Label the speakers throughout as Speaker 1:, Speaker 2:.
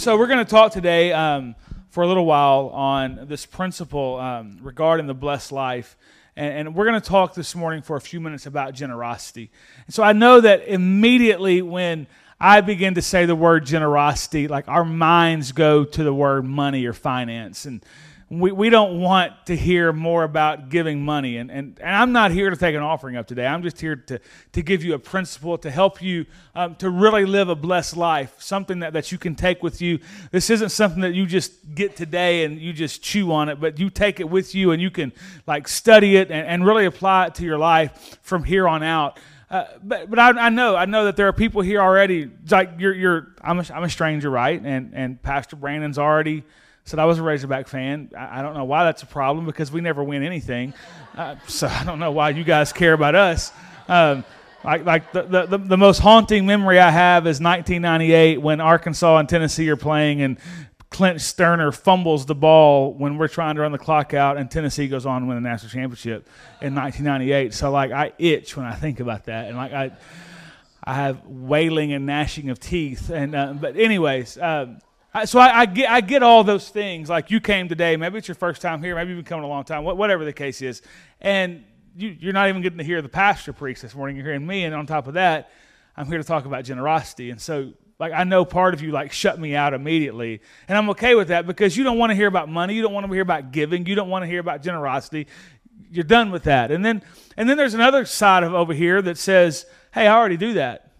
Speaker 1: So we're going to talk today um, for a little while on this principle um, regarding the blessed life. And, and we're going to talk this morning for a few minutes about generosity. And so I know that immediately when I begin to say the word generosity, like our minds go to the word money or finance. And we, we don't want to hear more about giving money. And, and, and I'm not here to take an offering up today. I'm just here to, to give you a principle to help you um, to really live a blessed life, something that, that you can take with you. This isn't something that you just get today and you just chew on it, but you take it with you and you can like study it and, and really apply it to your life from here on out. Uh, but but I, I, know I know that there are people here already. Like you're you're I'm a, I'm a stranger, right? And and Pastor Brandon's already said I was a Razorback fan. I, I, don't know why that's a problem because we never win anything. Uh, so I don't know why you guys care about us. Um, like like the, the, the, most haunting memory I have is 1998 when Arkansas and Tennessee are playing and Clint Stoerner fumbles the ball when we're trying to run the clock out and Tennessee goes on to win the national championship in 1998. So like I itch when I think about that and like I I have wailing and gnashing of teeth and uh, but anyways. Um, so I, I, get I get all those things. Like you came today, maybe it's your first time here, maybe you've been coming a long time, whatever the case is, and you, you're not even getting to hear the pastor preach this morning. You're hearing me, and on top of that, I'm here to talk about generosity. And so, like I know part of you like shut me out immediately, and I'm okay with that because you don't want to hear about money, you don't want to hear about giving, you don't want to hear about generosity. You're done with that. And then and then there's another side of over here that says, "Hey, I already do that.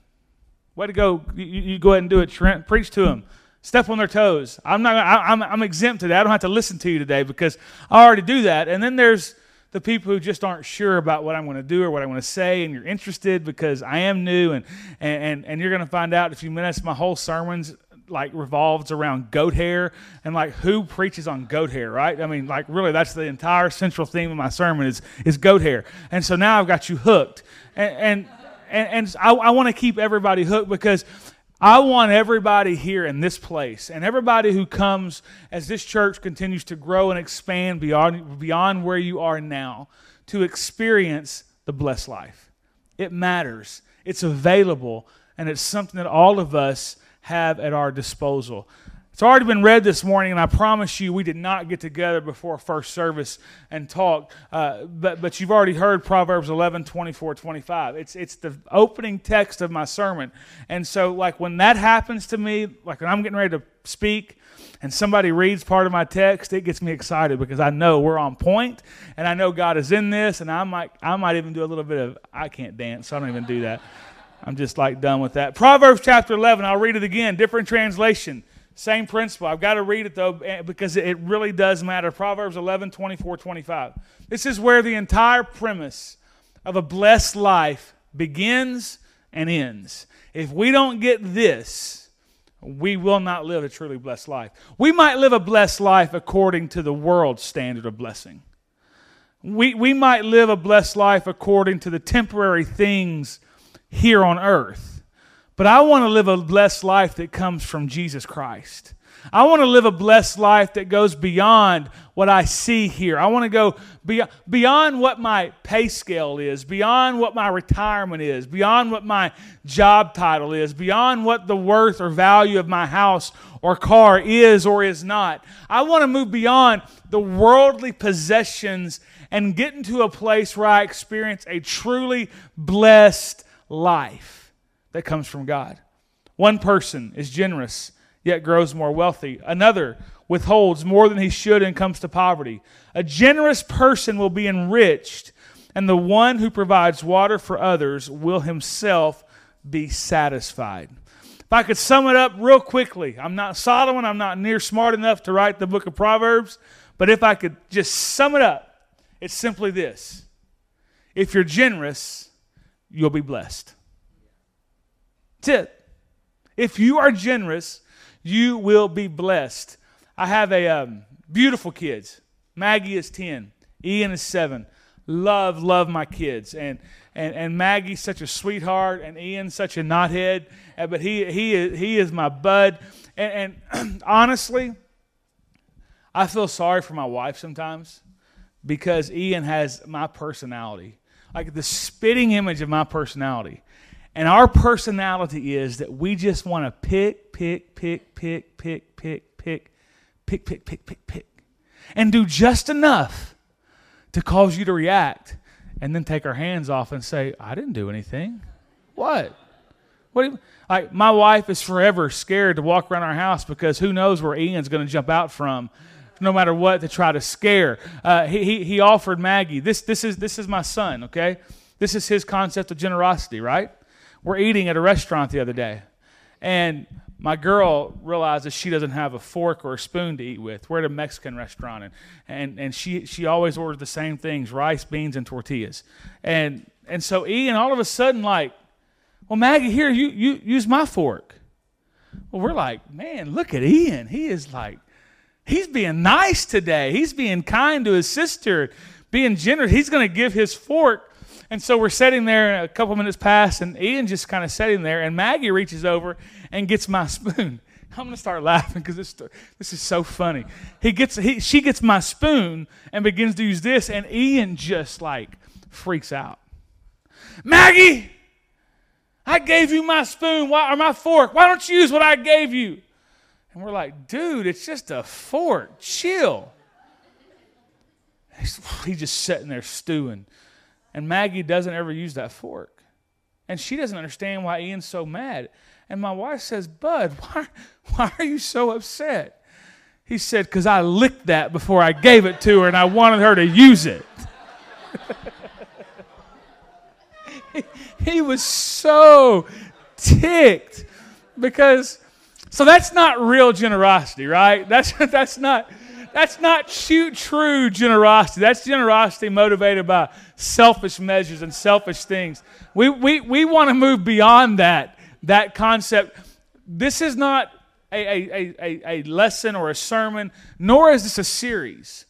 Speaker 1: Way to go! You, you go ahead and do it, Trent. Preach to them." Step on their toes. I'm not. I, I'm, I'm exempt to that. I don't have to listen to you today because I already do that. And then there's the people who just aren't sure about what I'm going to do or what I want to say, and you're interested because I am new, and and and you're going to find out in a few minutes. My whole sermons like revolves around goat hair and like who preaches on goat hair, right? I mean, like really, that's the entire central theme of my sermon is is goat hair. And so now I've got you hooked, and and and, and I, I want to keep everybody hooked because I want everybody here in this place and everybody who comes as this church continues to grow and expand beyond, beyond where you are now to experience the blessed life. It matters, it's available, and it's something that all of us have at our disposal. It's already been read this morning, and I promise you, we did not get together before first service and talk. Uh, but, but you've already heard Proverbs 11, 24, 25. It's, it's the opening text of my sermon. And so, like, when that happens to me, like when I'm getting ready to speak, and somebody reads part of my text, it gets me excited because I know we're on point and I know God is in this, and I might, I might even do a little bit of, I can't dance, so I don't even do that. I'm just like done with that. Proverbs chapter 11, I'll read it again, different translation. Same principle. I've got to read it though eh, because it really does matter. Proverbs 11, 24, 25. This is where the entire premise of a blessed life begins and ends. If we don't get this, we will not live a truly blessed life. We might live a blessed life according to the world's standard of blessing. We, we might live a blessed life according to the temporary things here on earth. But I want to live a blessed life that comes from Jesus Christ. I want to live a blessed life that goes beyond what I see here. I want to go beyond what my pay scale is, beyond what my retirement is, beyond what my job title is, beyond what the worth or value of my house or car is or is not. I want to move beyond the worldly possessions and get into a place where I experience a truly blessed life that comes from God. One person is generous, yet grows more wealthy. Another withholds more than he should and comes to poverty. A generous person will be enriched, and the one who provides water for others will himself be satisfied. If I could sum it up real quickly, I'm not Solomon, I'm not near smart enough to write the book of Proverbs, but if I could just sum it up, it's simply this if you're generous, you'll be blessed. It. If you are generous, you will be blessed. I have a um, beautiful kids. Maggie is 10. Ian is 7. Love, love my kids. And, and, and Maggie's such a sweetheart, and Ian's such a knothead. Uh, but he, he, is, he is my bud. And, and honestly, I feel sorry for my wife sometimes because Ian has my personality, like the spitting image of my personality. And our personality is that we just want to pick, pick, pick, pick, pick, pick, pick, pick, pick, pick, pick, pick, and do just enough to cause you to react and then take our hands off and say, I didn't do anything. What? What like my wife is forever scared to walk around our house because who knows where Ian's going to jump out from no matter what to try to scare. Uh, he, he, he offered Maggie, this, this, is, this is my son, okay? This is his concept of generosity, right? We're eating at a restaurant the other day, and my girl realizes she doesn't have a fork or a spoon to eat with. We're at a Mexican restaurant, and, and, and she, she always orders the same things rice, beans, and tortillas. And, and so Ian, all of a sudden, like, well, Maggie, here, you, you use my fork. Well, we're like, man, look at Ian. He is like, he's being nice today. He's being kind to his sister, being generous. He's going to give his fork. And so we're sitting there, and a couple minutes pass, and Ian just kind of sitting there, and Maggie reaches over and gets my spoon. I'm to start laughing because this, this is so funny. He gets, he, she gets my spoon and begins to use this, and Ian just like freaks out. Maggie, I gave you my spoon why, or my fork. Why don't you use what I gave you? And we're like, dude, it's just a fork. Chill. He's just sitting there stewing. And Maggie doesn't ever use that fork. And she doesn't understand why Ian's so mad. And my wife says, Bud, why, why are you so upset? He said, Because I licked that before I gave it to her and I wanted her to use it. he, he was so ticked because so that's not real generosity, right? That's that's not that's not true generosity. That's generosity motivated by selfish measures and selfish things. We we we want to move beyond that that concept. This is not a, a, a, a lesson or a sermon, nor is this a series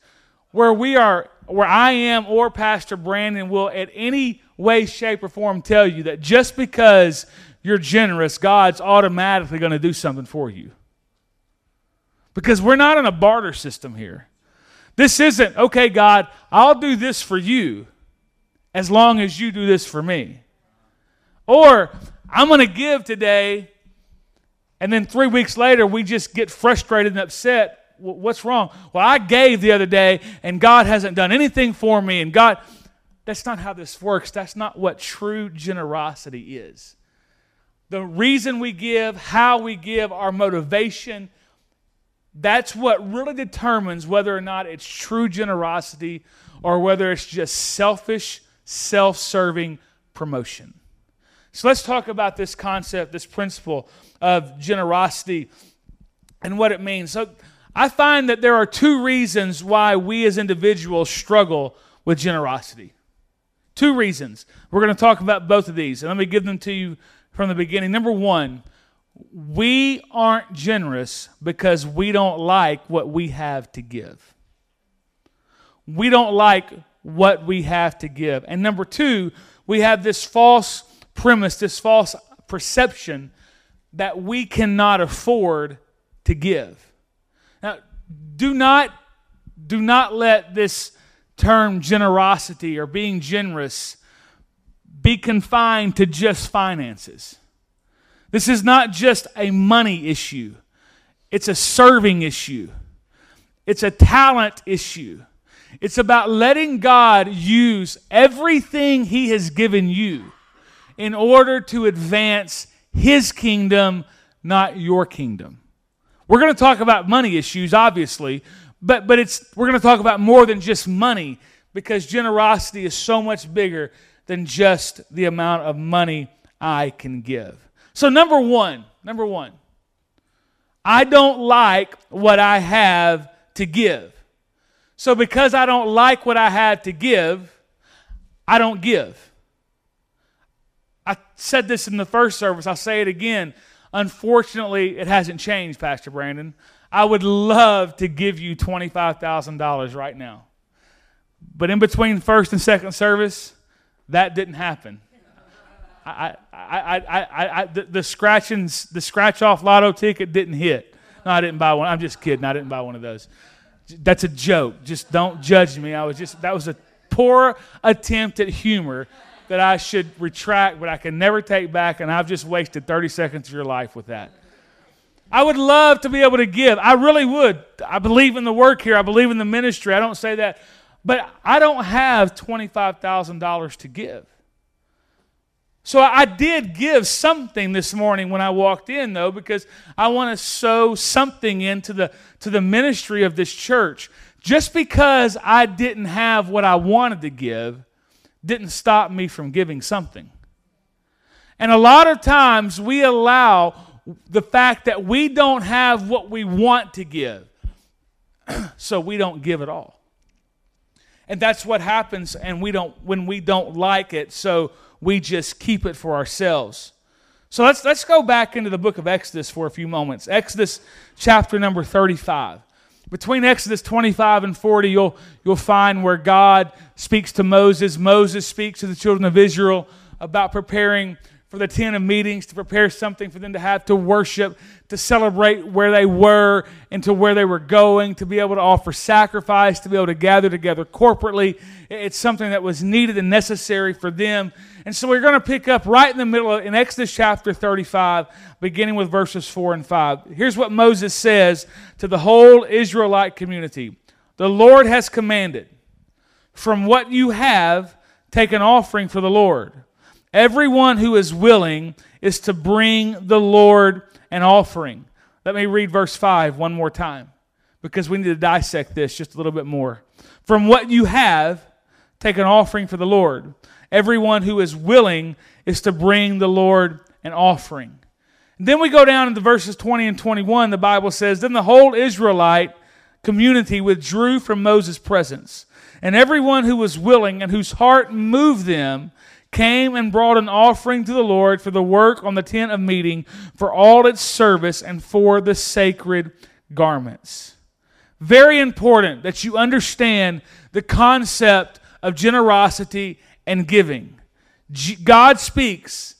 Speaker 1: where we are where I am or Pastor Brandon will at any way, shape, or form tell you that just because you're generous, God's automatically going to do something for you. Because we're not in a barter system here. This isn't, okay, God, I'll do this for you as long as you do this for me. Or, I'm going to give today, and then three weeks later, we just get frustrated and upset. What's wrong? Well, I gave the other day, and God hasn't done anything for me, and God. That's not how this works. That's not what true generosity is the reason we give, how we give, our motivation, that's what really determines whether or not it's true generosity or whether it's just selfish, self serving promotion. So let's talk about this concept, this principle of generosity and what it means. So I find that there are two reasons why we as individuals struggle with generosity. Two reasons. We're going to talk about both of these, and let me give them to you from the beginning. Number one, we aren't generous because we don't like what we have to give. We don't like what we have to give. And number two, we have this false premise, this false perception that we cannot afford to give. Now, do not do not let this term generosity or being generous be confined to just finances. This is not just a money issue, it's a serving issue, it's a talent issue. It's about letting God use everything He has given you in order to advance His kingdom, not your kingdom. We're going to talk about money issues, obviously, but, but it's, we're going to talk about more than just money because generosity is so much bigger than just the amount of money I can give. So, number one, number one, I don't like what I have to give. So, because I don't like what I have to give, I don't give. I said this in the first service, I'll say it again. Unfortunately, it hasn't changed, Pastor Brandon. I would love to give you $25,000 right now. But in between first and second service, that didn't happen. I, I, I, I, the, the scratching, the scratch off lotto ticket didn't hit. No, I didn't buy one. I'm just kidding. I didn't buy one of those. That's a joke. Just don't judge me. I was just, that was a poor attempt at humor that I should retract, but I can never take back, and I've just wasted 30 seconds of your life with that. I would love to be able to give. I really would. I believe in the work here. I believe in the ministry. I don't say that. But I don't have $25,000 to give. So I did give something this morning when I walked in, though, because I want to sow something into the, to the ministry of this church. Just because I didn't have what I wanted to give didn't stop me from giving something. And a lot of times we allow the fact that we don't have what we want to give, so we don't give at all. And that's what happens and we don't when we don't like it, so we just keep it for ourselves. So let's let's go back into the book of Exodus for a few moments. Exodus chapter number 35. Between Exodus 25 and 40, you'll, you'll find where God speaks to Moses. Moses speaks to the children of Israel about preparing for the tent of meetings, to prepare something for them to have to worship, to celebrate where they were and to where they were going, to be able to offer sacrifice, to be able to gather together corporately. It's something that was needed and necessary for them. And so we're going to pick up right in the middle of, in Exodus chapter 35, beginning with verses 4 and 5. Here's what Moses says to the whole Israelite community The Lord has commanded, from what you have, take an offering for the Lord. Everyone who is willing is to bring the Lord an offering. Let me read verse 5 one more time because we need to dissect this just a little bit more. From what you have, take an offering for the Lord. Everyone who is willing is to bring the Lord an offering. And then we go down into verses 20 and 21. The Bible says, Then the whole Israelite community withdrew from Moses' presence. And everyone who was willing and whose heart moved them came and brought an offering to the Lord for the work on the tent of meeting, for all its service, and for the sacred garments. Very important that you understand the concept of generosity and giving. God speaks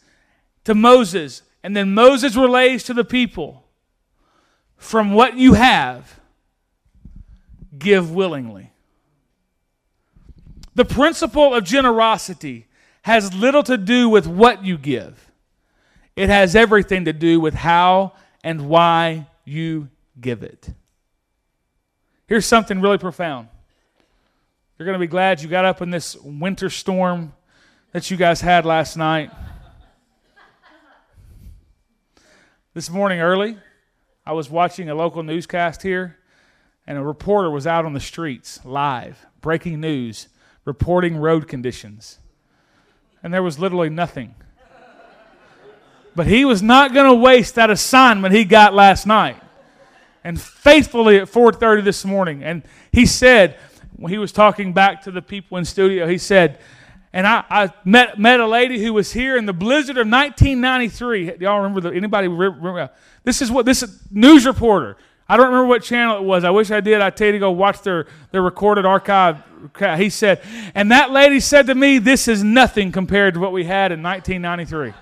Speaker 1: to Moses, and then Moses relays to the people from what you have, give willingly. The principle of generosity has little to do with what you give, it has everything to do with how and why you give it. Here's something really profound. You're going to be glad you got up in this winter storm that you guys had last night. this morning early, I was watching a local newscast here, and a reporter was out on the streets live, breaking news, reporting road conditions and there was literally nothing. But he was not going to waste that assignment he got last night. And faithfully at 4:30 this morning, and he said when he was talking back to the people in studio, he said, and I, I met met a lady who was here in the blizzard of 1993. Y'all remember the, anybody remember? This is what this is, news reporter. I don't remember what channel it was. I wish I did. I tell you to go watch their, their recorded archive he said, and that lady said to me, This is nothing compared to what we had in 1993.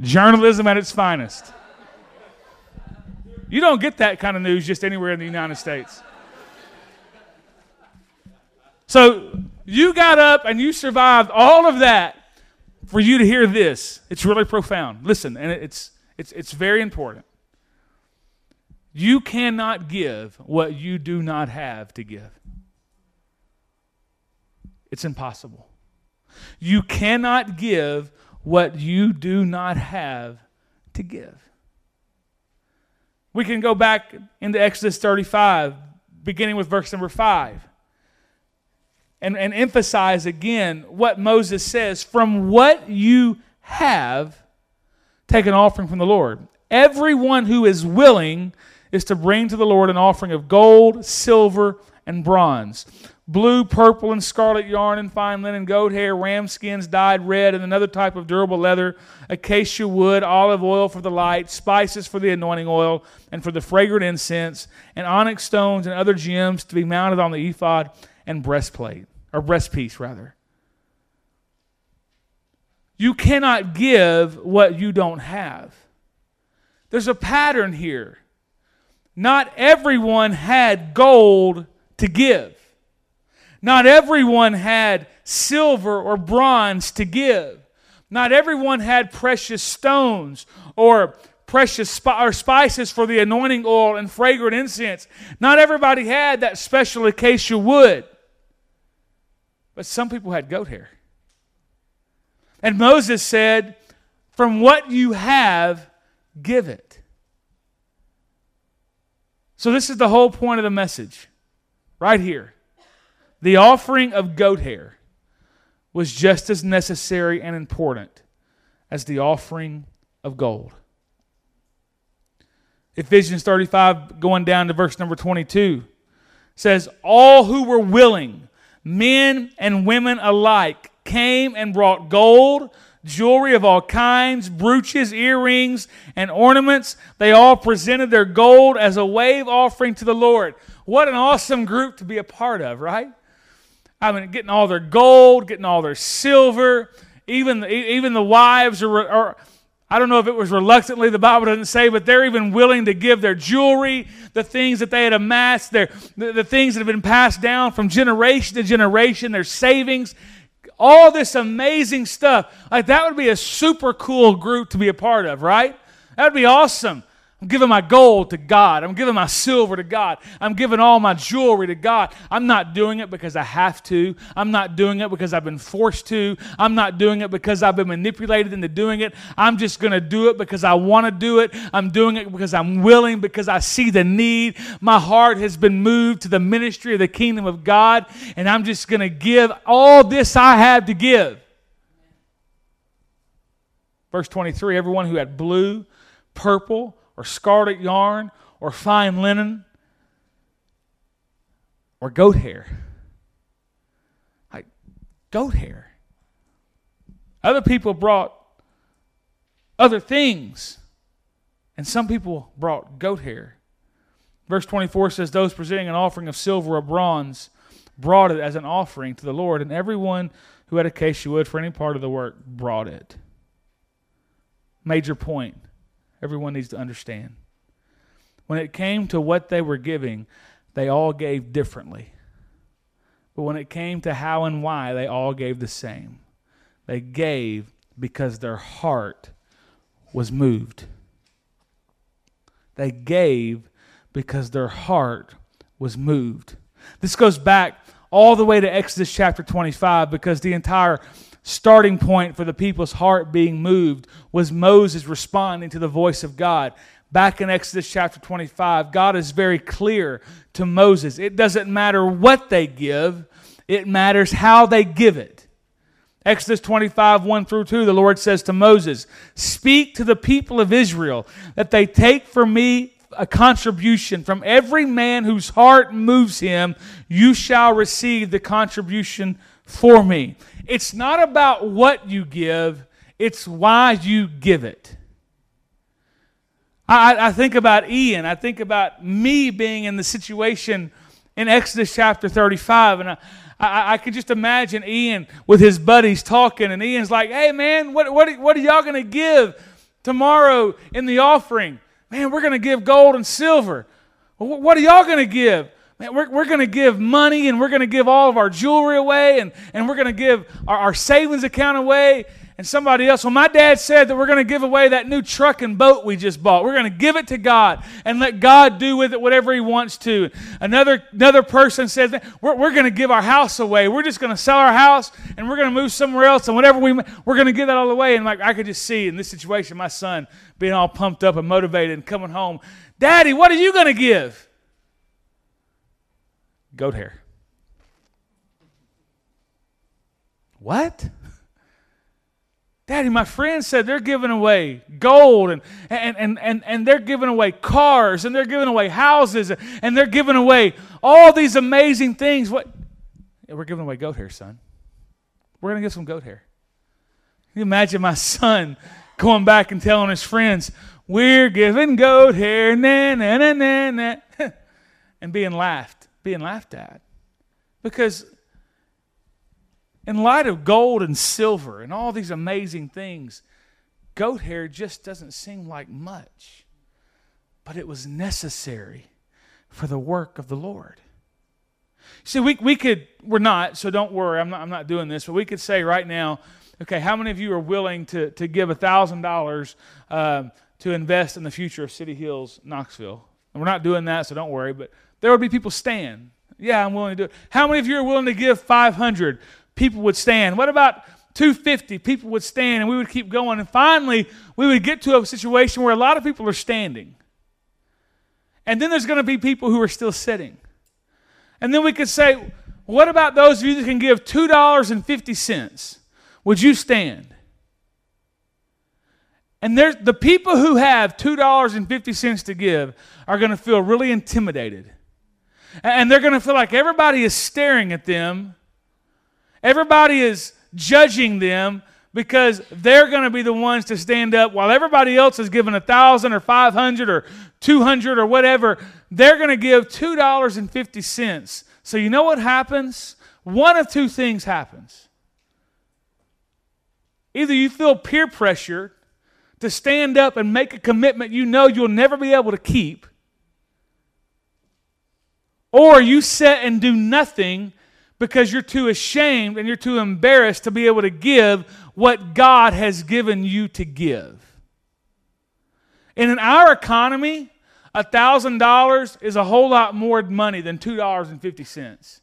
Speaker 1: Journalism at its finest. You don't get that kind of news just anywhere in the United States. So you got up and you survived all of that for you to hear this. It's really profound. Listen, and it's, it's, it's very important. You cannot give what you do not have to give. It's impossible. You cannot give what you do not have to give. We can go back into Exodus 35, beginning with verse number 5, and, and emphasize again what Moses says from what you have, take an offering from the Lord. Everyone who is willing is to bring to the Lord an offering of gold, silver, and bronze, blue, purple, and scarlet yarn and fine linen, goat hair, ram skins dyed red, and another type of durable leather, acacia wood, olive oil for the light, spices for the anointing oil, and for the fragrant incense, and onyx stones and other gems to be mounted on the ephod and breastplate, or breastpiece, rather. You cannot give what you don't have. there's a pattern here. Not everyone had gold to give. Not everyone had silver or bronze to give. Not everyone had precious stones or precious sp- or spices for the anointing oil and fragrant incense. Not everybody had that special acacia wood. But some people had goat hair. And Moses said, From what you have, give it. So, this is the whole point of the message, right here. The offering of goat hair was just as necessary and important as the offering of gold. Ephesians 35, going down to verse number 22, says, All who were willing, men and women alike, came and brought gold, jewelry of all kinds, brooches, earrings, and ornaments. They all presented their gold as a wave offering to the Lord. What an awesome group to be a part of, right? I mean, getting all their gold, getting all their silver. Even, even the wives are, are I don't know if it was reluctantly, the Bible doesn't say, but they're even willing to give their jewelry, the things that they had amassed, their, the, the things that have been passed down from generation to generation, their savings, all this amazing stuff. Like that would be a super cool group to be a part of, right? That would be awesome. I'm giving my gold to God. I'm giving my silver to God. I'm giving all my jewelry to God. I'm not doing it because I have to. I'm not doing it because I've been forced to. I'm not doing it because I've been manipulated into doing it. I'm just going to do it because I want to do it. I'm doing it because I'm willing, because I see the need. My heart has been moved to the ministry of the kingdom of God, and I'm just going to give all this I have to give. Verse 23 Everyone who had blue, purple, or scarlet yarn or fine linen or goat hair. Like goat hair. Other people brought other things, and some people brought goat hair. Verse 24 says, Those presenting an offering of silver or bronze brought it as an offering to the Lord, and everyone who had acacia wood for any part of the work brought it. Major point everyone needs to understand. When it came to what they were giving, they all gave differently. But when it came to how and why, they all gave the same. They gave because their heart was moved. They gave because their heart was moved. This goes back all the way to Exodus chapter 25 because the entire starting point for the people's heart being moved was Moses responding to the voice of God. Back in Exodus chapter 25, God is very clear to Moses. It doesn't matter what they give, it matters how they give it. Exodus 25, 1 through 2, the Lord says to Moses, Speak to the people of Israel that they take from me a contribution. From every man whose heart moves him, you shall receive the contribution for me. It's not about what you give, it's why you give it. I, I think about Ian. I think about me being in the situation in Exodus chapter 35. And I, I, I could just imagine Ian with his buddies talking. And Ian's like, hey, man, what, what, what are y'all going to give tomorrow in the offering? Man, we're going to give gold and silver. what are y'all going to give? Man, we're, we're going to give money and we're going to give all of our jewelry away and, and we're going to give our, our savings account away. And somebody else, well, my dad said that we're going to give away that new truck and boat we just bought. We're going to give it to God and let God do with it whatever He wants to. Another, another person says, we're, we're going to give our house away. We're just going to sell our house and we're going to move somewhere else and whatever we, we're going to give that all away. And like I could just see in this situation, my son being all pumped up and motivated and coming home, Daddy, what are you going to give? Goat hair. What? Daddy, my friend said they're giving away gold and, and, and, and, and they're giving away cars and they're giving away houses and they're giving away all these amazing things. What? Yeah, we're giving away goat hair, son. We're going to get some goat hair. Can you imagine my son going back and telling his friends, we're giving goat hair, na, na, na, na, na, and being laughed being laughed at. Because in light of gold and silver and all these amazing things, goat hair just doesn't seem like much. but it was necessary for the work of the Lord. See, we, we could, we're not, so don't worry, I'm not, I'm not doing this, but we could say right now, okay, how many of you are willing to, to give $1,000 uh, to invest in the future of City Hills, Knoxville? And we're not doing that, so don't worry, but there would be people stand. Yeah, I'm willing to do it. How many of you are willing to give 500? People would stand. What about 250? People would stand, and we would keep going. And finally, we would get to a situation where a lot of people are standing. And then there's going to be people who are still sitting. And then we could say, what about those of you that can give $2.50? Would you stand? And there's, the people who have $2.50 to give are going to feel really intimidated. And they're going to feel like everybody is staring at them, everybody is judging them because they're going to be the ones to stand up while everybody else is giving a thousand or 500 or 200 or whatever. They're going to give $2.50 so you know what happens? One of two things happens. Either you feel peer pressure to stand up and make a commitment you know you'll never be able to keep or you sit and do nothing because you're too ashamed and you're too embarrassed to be able to give what God has given you to give. And in our economy, $1,000 is a whole lot more money than $2.50.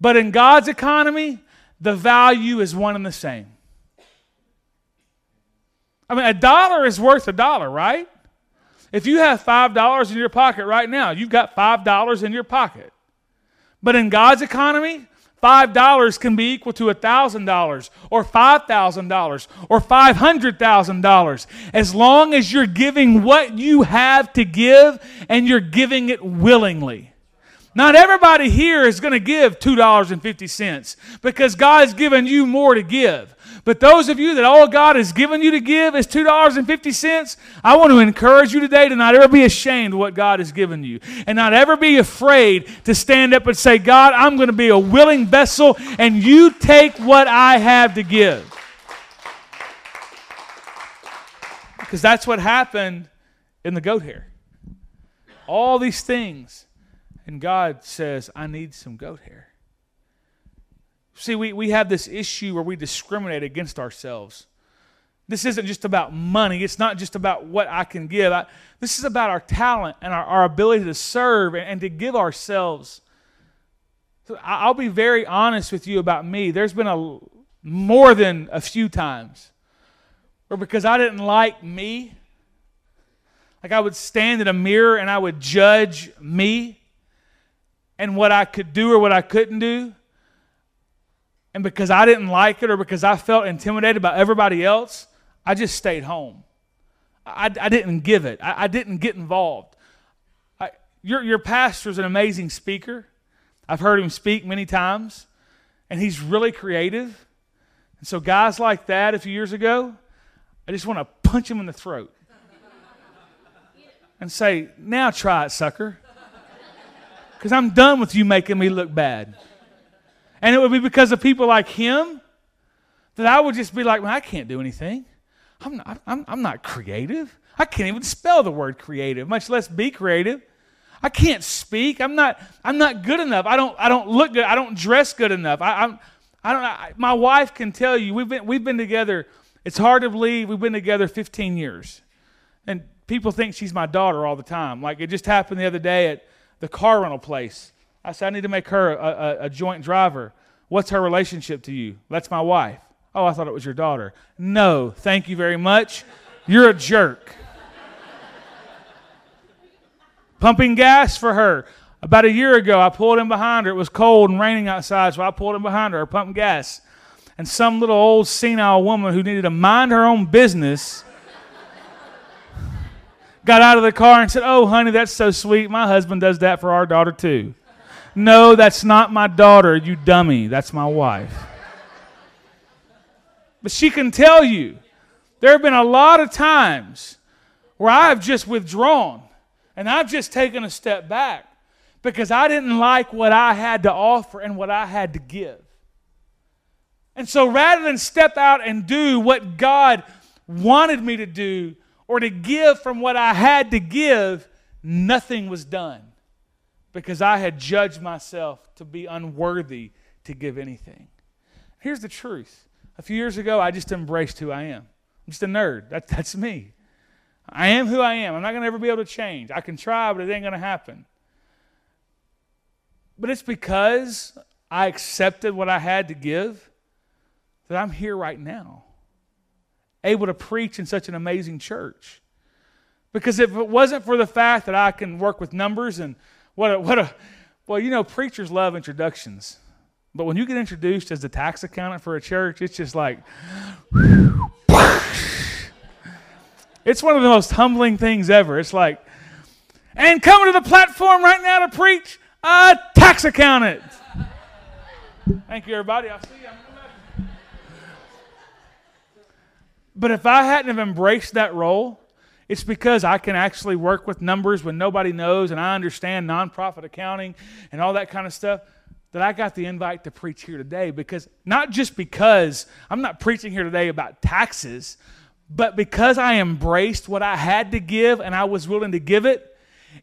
Speaker 1: But in God's economy, the value is one and the same. I mean, a dollar is worth a dollar, right? If you have $5 in your pocket right now, you've got $5 in your pocket. But in God's economy, $5 can be equal to $1,000 or $5,000 or $500,000 as long as you're giving what you have to give and you're giving it willingly. Not everybody here is going to give $2.50 because God's given you more to give. But those of you that all God has given you to give is $2.50, I want to encourage you today to not ever be ashamed of what God has given you and not ever be afraid to stand up and say, God, I'm going to be a willing vessel and you take what I have to give. Because that's what happened in the goat hair. All these things. And God says, I need some goat hair. See, we, we have this issue where we discriminate against ourselves. This isn't just about money. It's not just about what I can give. I, this is about our talent and our, our ability to serve and, and to give ourselves. So I'll be very honest with you about me. There's been a more than a few times where because I didn't like me, like I would stand in a mirror and I would judge me and what I could do or what I couldn't do and because I didn't like it or because I felt intimidated by everybody else, I just stayed home. I, I didn't give it, I, I didn't get involved. I, your, your pastor's an amazing speaker. I've heard him speak many times, and he's really creative. And so, guys like that a few years ago, I just want to punch him in the throat and say, Now try it, sucker. Because I'm done with you making me look bad. And it would be because of people like him that I would just be like, man, I can't do anything. I'm not, I'm, I'm not creative. I can't even spell the word creative, much less be creative. I can't speak. I'm not, I'm not good enough. I don't, I don't look good. I don't dress good enough. I, I'm, I don't, I, my wife can tell you, we've been, we've been together, it's hard to believe we've been together 15 years. And people think she's my daughter all the time. Like it just happened the other day at the car rental place. I said, I need to make her a, a, a joint driver. What's her relationship to you? That's my wife. Oh, I thought it was your daughter. No, thank you very much. You're a jerk. Pumping gas for her. About a year ago, I pulled in behind her. It was cold and raining outside, so I pulled in behind her, pumping gas. And some little old senile woman who needed to mind her own business got out of the car and said, Oh, honey, that's so sweet. My husband does that for our daughter, too. No, that's not my daughter, you dummy. That's my wife. But she can tell you there have been a lot of times where I've just withdrawn and I've just taken a step back because I didn't like what I had to offer and what I had to give. And so rather than step out and do what God wanted me to do or to give from what I had to give, nothing was done because I had judged myself to be unworthy to give anything. Here's the truth. A few years ago, I just embraced who I am. I'm just a nerd. That, that's me. I am who I am. I'm not going to ever be able to change. I can try, but it ain't going to happen. But it's because I accepted what I had to give that I'm here right now, able to preach in such an amazing church. Because if it wasn't for the fact that I can work with numbers and what a, what a, well, you know, preachers love introductions. But when you get introduced as the tax accountant for a church, it's just like, it's one of the most humbling things ever. It's like, and coming to the platform right now to preach, a tax accountant. Thank you, everybody. I'll see you. But if I hadn't have embraced that role, it's because I can actually work with numbers when nobody knows and I understand nonprofit accounting and all that kind of stuff that I got the invite to preach here today because not just because I'm not preaching here today about taxes, but because I embraced what I had to give and I was willing to give it,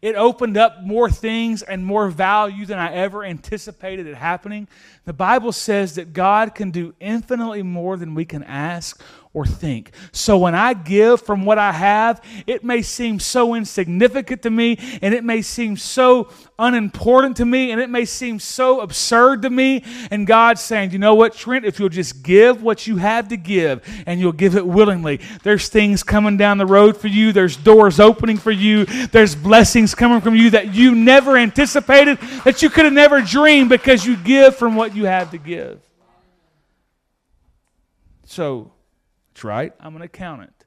Speaker 1: it opened up more things and more value than I ever anticipated it happening. The Bible says that God can do infinitely more than we can ask or think. So when I give from what I have, it may seem so insignificant to me, and it may seem so unimportant to me, and it may seem so absurd to me. And God's saying, you know what, Trent, if you'll just give what you have to give, and you'll give it willingly, there's things coming down the road for you, there's doors opening for you, there's blessings coming from you that you never anticipated, that you could have never dreamed because you give from what you have to give. So, right, I'm an accountant,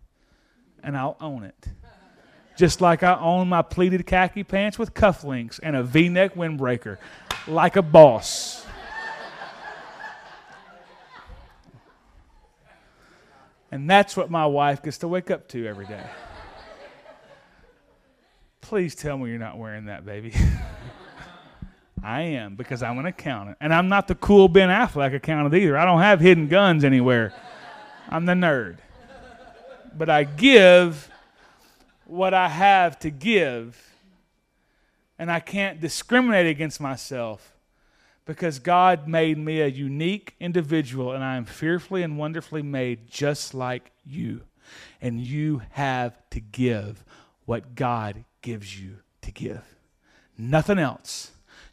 Speaker 1: and I'll own it. Just like I own my pleated khaki pants with cufflinks and a v neck windbreaker, like a boss. And that's what my wife gets to wake up to every day. Please tell me you're not wearing that, baby. I am because I'm an accountant. And I'm not the cool Ben Affleck accountant either. I don't have hidden guns anywhere. I'm the nerd. But I give what I have to give, and I can't discriminate against myself because God made me a unique individual, and I am fearfully and wonderfully made just like you. And you have to give what God gives you to give. Nothing else.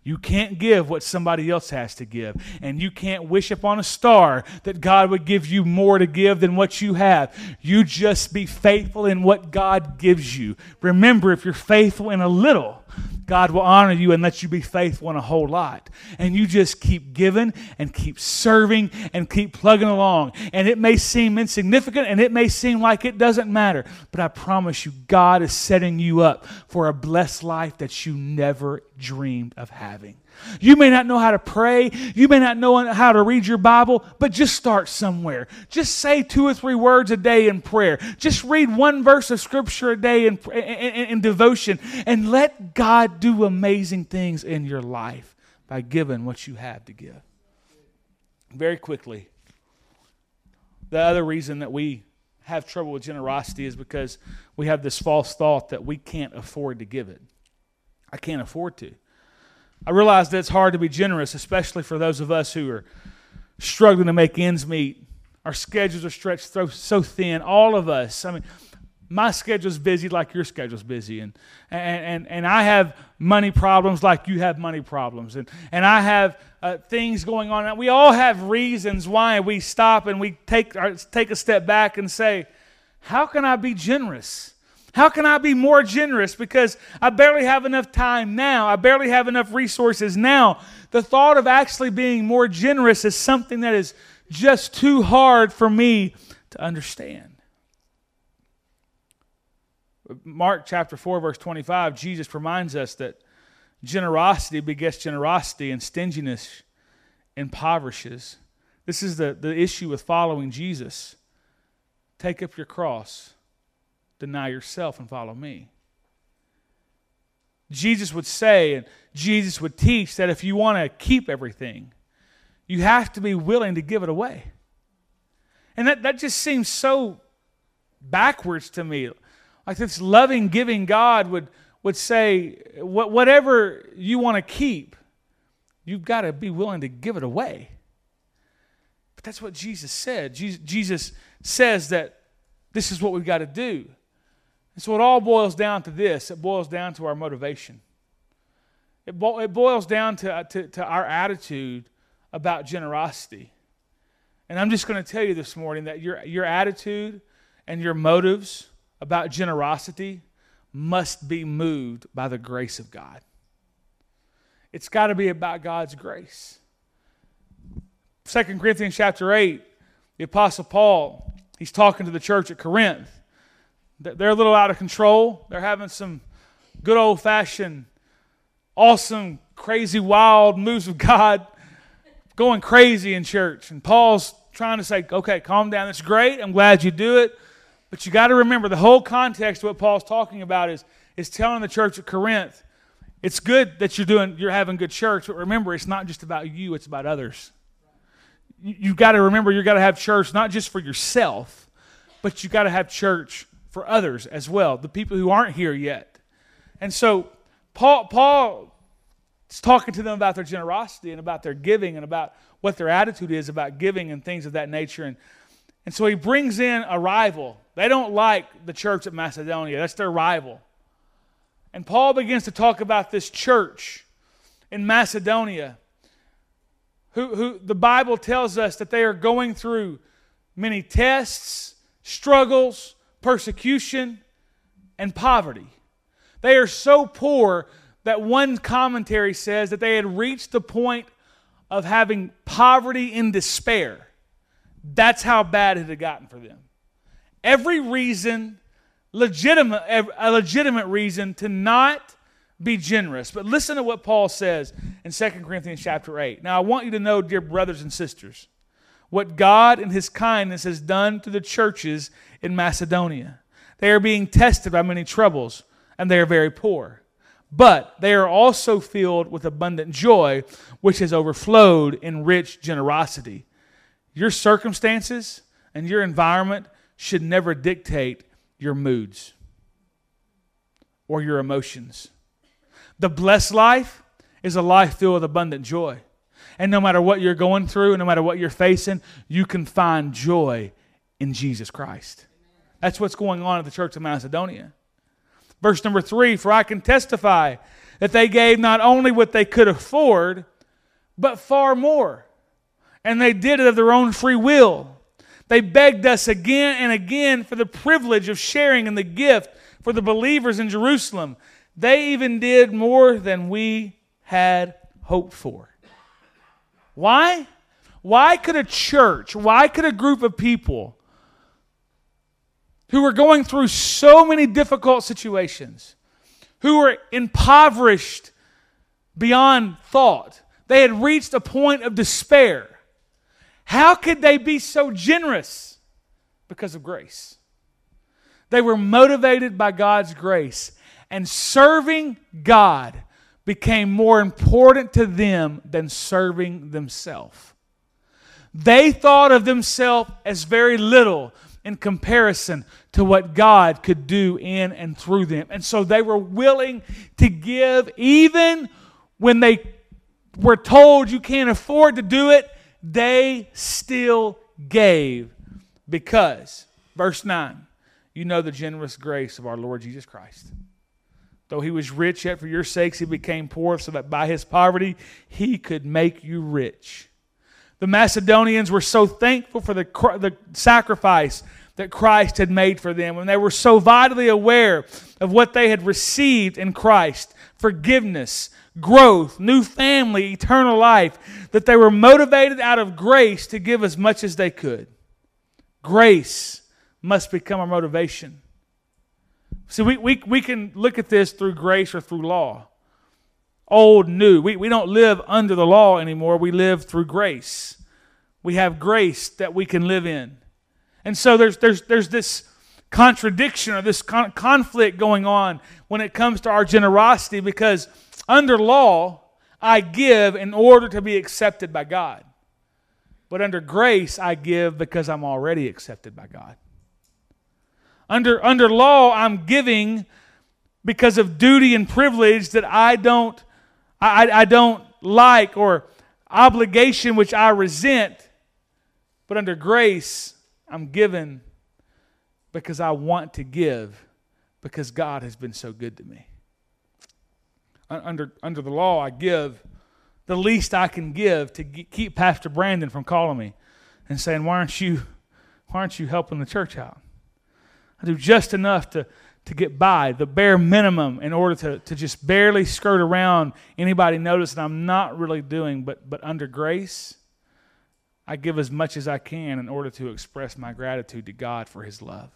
Speaker 1: You can't give what somebody else has to give. And you can't wish upon a star that God would give you more to give than what you have. You just be faithful in what God gives you. Remember, if you're faithful in a little, God will honor you and let you be faithful in a whole lot. And you just keep giving and keep serving and keep plugging along. And it may seem insignificant and it may seem like it doesn't matter, but I promise you, God is setting you up for a blessed life that you never dreamed of having. You may not know how to pray. You may not know how to read your Bible, but just start somewhere. Just say two or three words a day in prayer. Just read one verse of Scripture a day in, in, in, devotion and let God do amazing things in your life by giving what you have to give. Very quickly, the other reason that we have trouble with generosity is because we have this false thought that we can't afford to give it. I can't afford to. I realize that it's hard to be generous, especially for those of us who are struggling to make ends meet. Our schedules are stretched so thin. All of us. I mean, my schedule's busy like your schedule's busy and, and, and, and i have money problems like you have money problems and, and i have uh, things going on we all have reasons why we stop and we take, our, take a step back and say how can i be generous how can I be more generous? Because I barely have enough time now. I barely have enough resources now. The thought of actually being more generous is something that is just too hard for me to understand. Mark chapter 4, verse 25, Jesus reminds us that generosity begets generosity and stinginess impoverishes. This is the, the issue with following Jesus. Take up your cross deny yourself and follow me. Jesus would say, and Jesus would teach that if you want to keep everything, you have to be willing to give it away. And that, that just seems so backwards to me. Like this loving, giving God would, would say, whatever you want to keep, you've got to be willing to give it away. But that's what Jesus said. Jesus says that this is what we've got to do. And so it all boils down to this it boils down to our motivation. It, bo- it boils down to, uh, to, to our attitude about generosity. And I'm just going to tell you this morning that your, your attitude and your motives about generosity must be moved by the grace of God. It's got to be about God's grace. 2 Corinthians chapter 8, the Apostle Paul, he's talking to the church at Corinth. They're a little out of control. They're having some good old fashioned, awesome, crazy, wild moves of God going crazy in church. And Paul's trying to say, okay, calm down. That's great. I'm glad you do it. But you got to remember the whole context of what Paul's talking about is, is telling the church at Corinth, it's good that you're doing you're having good church, but remember it's not just about you, it's about others. You, you got to remember you got to have church not just for yourself, but you got to have church for others as well, the people who aren't here yet. And so Paul Paul is talking to them about their generosity and about their giving and about what their attitude is about giving and things of that nature. And, and so he brings in a rival they don't like the church at Macedonia, that's their rival. And Paul begins to talk about this church in Macedonia, who, who the Bible tells us that they are going through many tests, struggles, persecution, and poverty. They are so poor that one commentary says that they had reached the point of having poverty in despair. That's how bad it had gotten for them every reason, legitimate, a legitimate reason to not be generous. But listen to what Paul says in 2 Corinthians chapter 8. Now, I want you to know, dear brothers and sisters, what God in his kindness has done to the churches in Macedonia. They are being tested by many troubles, and they are very poor. But they are also filled with abundant joy, which has overflowed in rich generosity. Your circumstances and your environment should never dictate your moods or your emotions. The blessed life is a life filled with abundant joy. And no matter what you're going through, no matter what you're facing, you can find joy in Jesus Christ. That's what's going on at the church of Macedonia. Verse number three For I can testify that they gave not only what they could afford, but far more. And they did it of their own free will they begged us again and again for the privilege of sharing in the gift for the believers in Jerusalem. They even did more than we had hoped for. Why? Why could a church, why could a group of people who were going through so many difficult situations, who were impoverished beyond thought, they had reached a point of despair how could they be so generous? Because of grace. They were motivated by God's grace, and serving God became more important to them than serving themselves. They thought of themselves as very little in comparison to what God could do in and through them. And so they were willing to give even when they were told you can't afford to do it they still gave because, verse 9, you know the generous grace of our Lord Jesus Christ. Though he was rich, yet for your sakes he became poor, so that by his poverty he could make you rich. The Macedonians were so thankful for the, the sacrifice that Christ had made for them, and they were so vitally aware of what they had received in Christ forgiveness, growth, new family, eternal life, that they were motivated out of grace to give as much as they could. Grace must become our motivation. See, we, we, we can look at this through grace or through law. Old, new. We, we don't live under the law anymore. We live through grace. We have grace that we can live in. And so there's, there's, there's this contradiction or this con- conflict going on when it comes to our generosity because under law, I give in order to be accepted by God. But under grace, I give because I'm already accepted by God. Under, under law, I'm giving because of duty and privilege that I don't, I, I don't like or obligation which I resent. But under grace, I'm given because I want to give because God has been so good to me. Under, under the law, I give the least I can give to keep Pastor Brandon from calling me and saying, Why aren't you, why aren't you helping the church out? I do just enough to, to get by, the bare minimum, in order to, to just barely skirt around anybody noticing I'm not really doing, but, but under grace, I give as much as I can in order to express my gratitude to God for His love.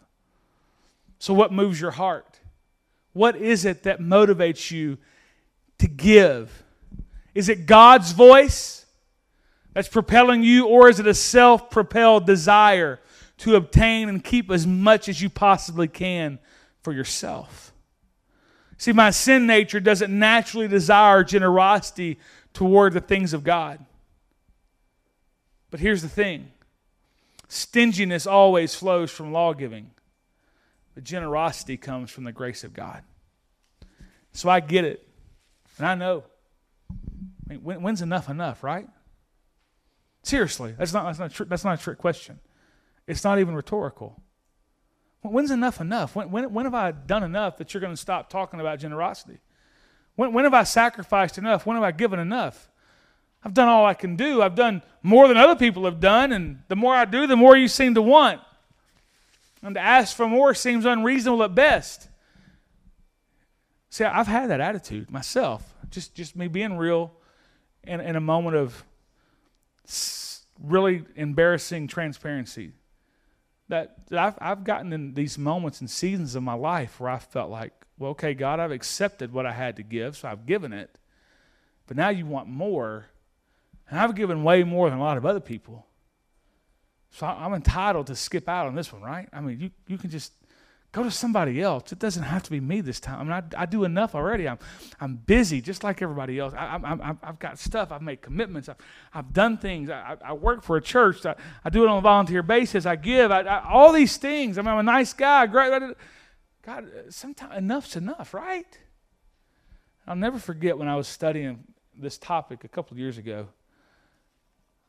Speaker 1: So, what moves your heart? What is it that motivates you to give? Is it God's voice that's propelling you, or is it a self propelled desire to obtain and keep as much as you possibly can for yourself? See, my sin nature doesn't naturally desire generosity toward the things of God. But here's the thing stinginess always flows from law giving, but generosity comes from the grace of God. So I get it. And I know. I mean, when, when's enough enough, right? Seriously, that's not, that's, not that's not a trick question. It's not even rhetorical. When's enough enough? When, when, when have I done enough that you're going to stop talking about generosity? When, when have I sacrificed enough? When have I given enough? I've done all I can do. I've done more than other people have done, and the more I do, the more you seem to want. And to ask for more seems unreasonable at best. See, I've had that attitude myself. Just, just me being real in, in a moment of really embarrassing transparency. That, I've, I've gotten in these moments and seasons of my life where I felt like, well, okay, God, I've accepted what I had to give, so I've given it. But now you want more. And I've given way more than a lot of other people. So I'm entitled to skip out on this one, right? I mean, you, you can just go to somebody else. It doesn't have to be me this time. I mean, I, I do enough already. I'm, I'm busy just like everybody else. I, I, I've got stuff. I've made commitments. I've, I've done things. I, I work for a church. I, I do it on a volunteer basis. I give. I, I, all these things. I mean, I'm a nice guy. Great. God, uh, sometimes enough's enough, right? I'll never forget when I was studying this topic a couple of years ago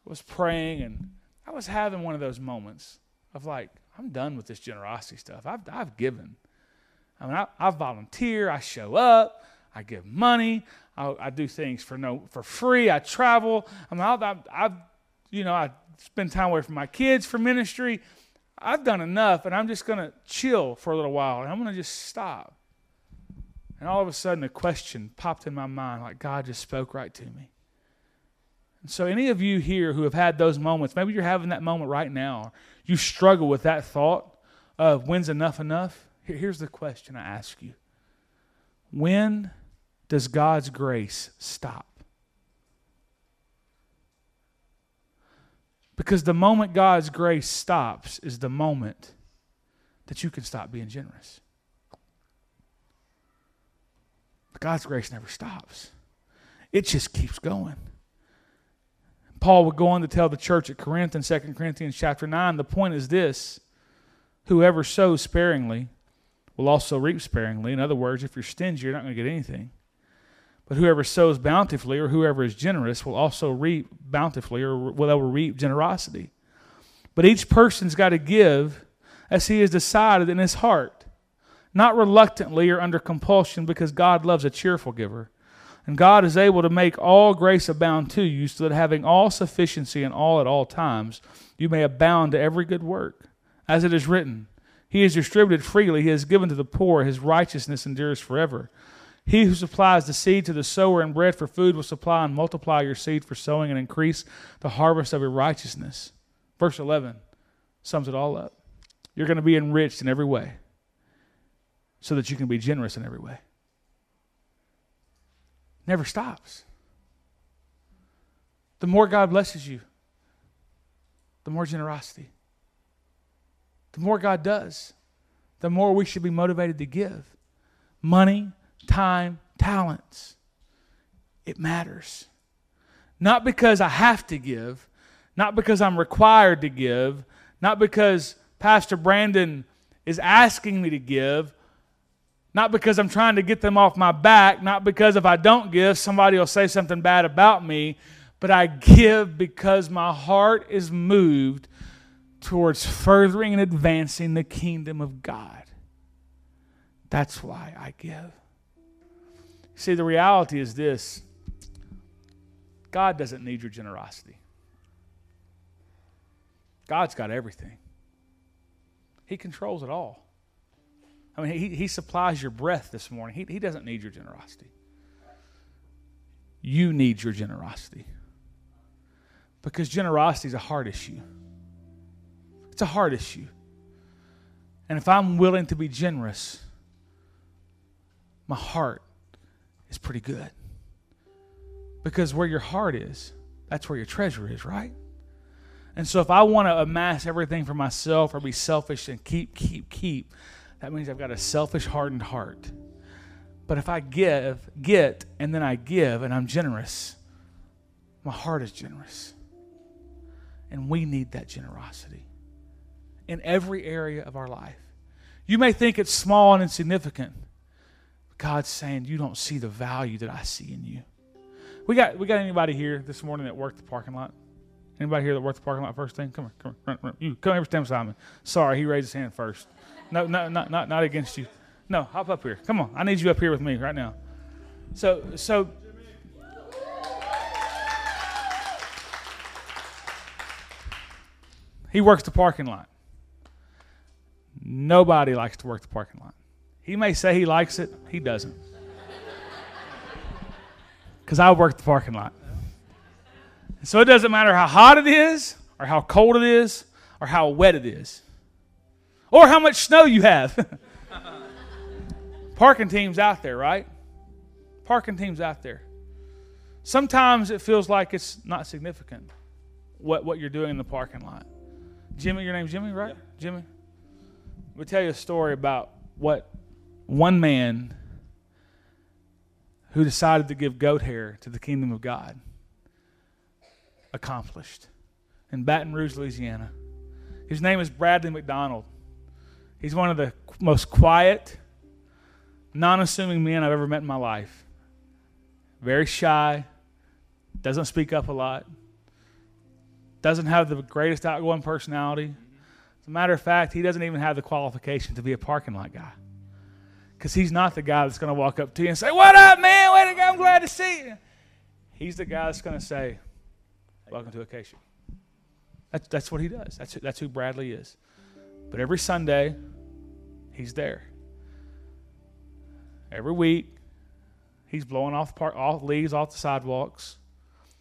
Speaker 1: I was praying and I was having one of those moments of like, I'm done with this generosity stuff. I've, I've given. I mean, I, I volunteer, I show up, I give money, I, I do things for no for free. I travel. I mean, I've, I've, you know, I spend time away from my kids for ministry. I've done enough, and I'm just going to chill for a little while, and I'm to just stop. And all of a sudden, a question popped in my mind, like God just spoke right to me. So, any of you here who have had those moments, maybe you're having that moment right now, you struggle with that thought of when's enough enough? Here's the question I ask you When does God's grace stop? Because the moment God's grace stops is the moment that you can stop being generous. But God's grace never stops, it just keeps going. Paul would go on to tell the church at Corinth in 2 Corinthians chapter 9 the point is this whoever sows sparingly will also reap sparingly. In other words, if you're stingy, you're not going to get anything. But whoever sows bountifully or whoever is generous will also reap bountifully or will ever reap generosity. But each person's got to give as he has decided in his heart, not reluctantly or under compulsion, because God loves a cheerful giver. And God is able to make all grace abound to you, so that having all sufficiency in all at all times, you may abound to every good work. As it is written, He has distributed freely, He has given to the poor, His righteousness endures forever. He who supplies the seed to the sower and bread for food will supply and multiply your seed for sowing and increase the harvest of your righteousness. Verse 11 sums it all up. You're going to be enriched in every way so that you can be generous in every way never stops. The more God blesses you, the more generosity. The more God does, the more we should be motivated to give. Money, time, talents. It matters. Not because I have to give, not because I'm required to give, not because Pastor Brandon is asking me to give, Not because I'm trying to get them off my back, not because if I don't give, somebody will say something bad about me, but I give because my heart is moved towards furthering and advancing the kingdom of God. That's why I give. See, the reality is this God doesn't need your generosity, God's got everything, He controls it all. I mean, he, he supplies your breath this morning. He, he doesn't need your generosity. You need your generosity. Because generosity is a heart issue. It's a heart issue. And if I'm willing to be generous, my heart is pretty good. Because where your heart is, that's where your treasure is, right? And so if I want to amass everything for myself or be selfish and keep, keep, keep, that means I've got a selfish, hardened heart. But if I give, get, and then I give, and I'm generous, my heart is generous. And we need that generosity in every area of our life. You may think it's small and insignificant. God's saying you don't see the value that I see in you. We got we got anybody here this morning that worked the parking lot? Anybody here that worked the parking lot first thing? Come here, come here, run, run. You come here, Tim Simon. Sorry, he raised his hand first. No, no, not, not, not against you. No, hop up here. Come on. I need you up here with me right now. So, so. He works the parking lot. Nobody likes to work the parking lot. He may say he likes it, he doesn't. Because I work the parking lot. So it doesn't matter how hot it is, or how cold it is, or how wet it is or how much snow you have. Parking teams out there, right? Parking teams out there. Sometimes it feels like it's not significant what, what you're doing in the parking lot. Jimmy, your name's Jimmy, right? Yep. Jimmy? Let me tell you a story about what one man who decided to give goat hair to the kingdom of God accomplished in Baton Rouge, Louisiana. His name is Bradley McDonald. He's one of the most quiet, non assuming men I've ever met in my life. Very shy, doesn't speak up a lot, doesn't have the greatest outgoing personality. As a matter of fact, he doesn't even have the qualification to be a parking lot guy. Because he's not the guy that's going to walk up to you and say, What up, man? Way to go. I'm glad to see you. He's the guy that's going to say, Welcome to Acacia. That's, that's what he does. That's, that's who Bradley is. But every Sunday, he's there. Every week, he's blowing off, part, off leaves off the sidewalks.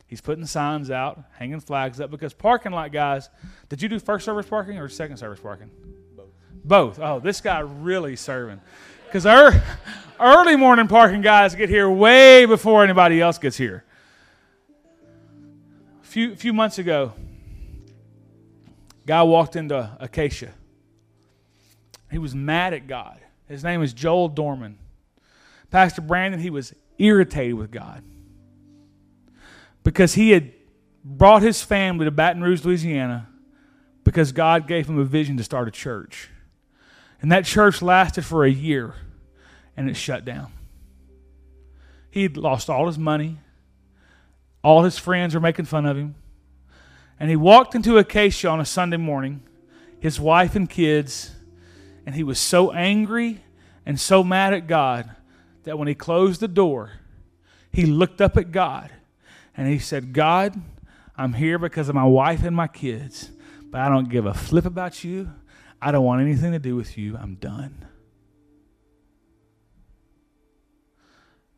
Speaker 1: He's putting signs out, hanging flags up because parking lot guys. Did you do first service parking or second service parking? Both. Both. Oh, this guy really serving. Because our early morning parking guys get here way before anybody else gets here. A few, few months ago, guy walked into Acacia he was mad at God. His name is Joel Dorman. Pastor Brandon, he was irritated with God because he had brought his family to Baton Rouge, Louisiana, because God gave him a vision to start a church. And that church lasted for a year and it shut down. He'd lost all his money, all his friends were making fun of him. And he walked into Acacia on a Sunday morning, his wife and kids and he was so angry and so mad at God that when he closed the door, he looked up at God and he said, God, I'm here because of my wife and my kids, but I don't give a flip about you. I don't want anything to do with you. I'm done.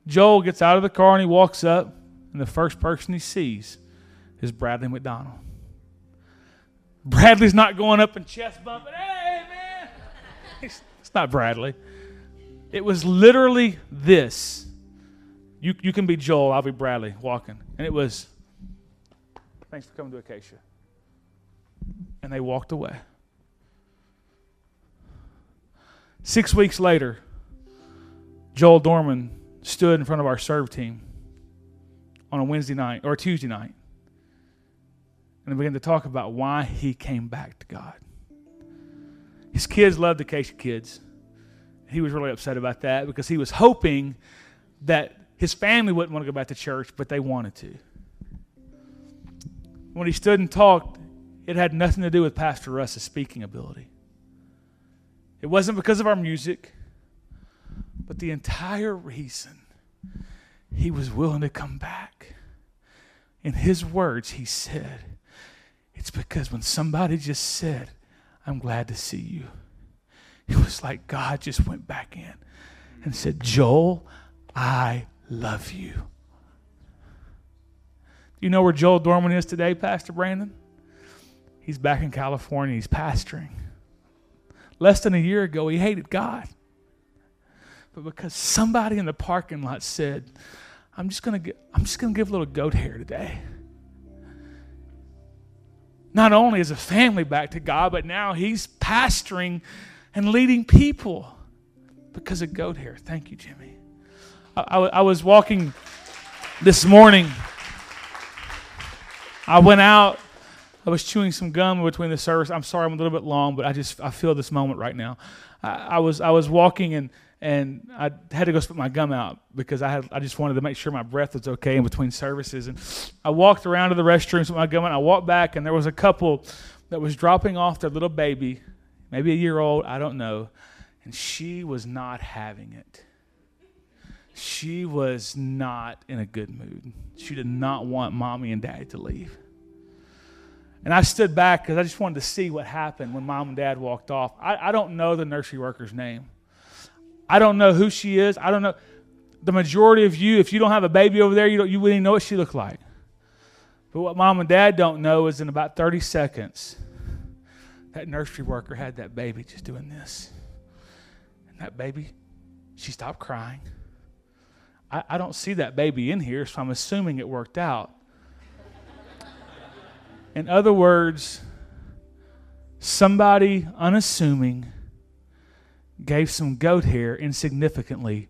Speaker 1: Joel gets out of the car and he walks up, and the first person he sees is Bradley McDonald. Bradley's not going up and chest bumping, hey! It's not Bradley. It was literally this. You, you can be Joel, I'll be Bradley walking. And it was, thanks for coming to Acacia. And they walked away. Six weeks later, Joel Dorman stood in front of our serve team on a Wednesday night or a Tuesday night and began to talk about why he came back to God. His kids loved Acacia Kids. he was really upset about that because he was hoping that his family wouldn't want to go back to church, but they wanted to. When he stood and talked, it had nothing to do with Pastor Russ's speaking ability. It wasn't because of our music, but the entire reason he was willing to come back. In his words, he said, It's because when somebody just said, I'm glad to see you, it was like God just went back in and said, Joel, I love you. Do you know where Joel Dorman is today, Pastor Brandon? He's back in California. He's pastoring. Less than a year ago, he hated God. But because somebody in the parking lot said, I'm just gonna I'm just gonna give a little goat hair today. Not only is a family back to God, but now he's pastoring and leading people because of goat hair. Thank you, Jimmy. I, I, I was walking this morning. I went out. I was chewing some gum between the service. I'm sorry, I'm a little bit long, but I just I feel this moment right now. I, I was I was walking and and I had to go spit my gum out because I had I just wanted to make sure my breath was okay in between services. And I walked around to the restroom, spit my gum out. I walked back, and there was a couple that was dropping off their little baby, maybe a year old, I don't know, and she was not having it. She was not in a good mood. She did not want mommy and dad to leave. And I stood back because I just wanted to see what happened when mom and dad walked off. I, I don't know the nursery worker's name. I don't know who she is. I don't know. The majority of you, if you don't have a baby over there, you, don't, you wouldn't even know what she looked like. But what mom and dad don't know is in about 30 seconds, that nursery worker had that baby just doing this. And that baby, she stopped crying. I, I don't see that baby in here, so I'm assuming it worked out. in other words, somebody unassuming gave some goat hair insignificantly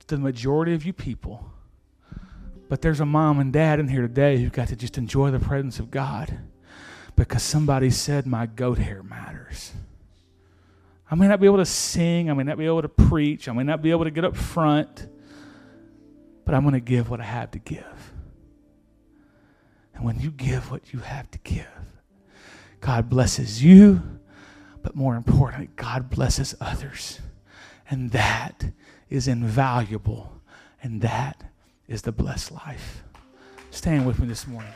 Speaker 1: to the majority of you people. But there's a mom and dad in here today who got to just enjoy the presence of God because somebody said, My goat hair matters. I may not be able to sing, I may not be able to preach, I may not be able to get up front, but I'm going to give what I have to give. And when you give what you have to give, God blesses you but more importantly, God blesses others. And that is invaluable. And that is the blessed life. Stand with me this morning.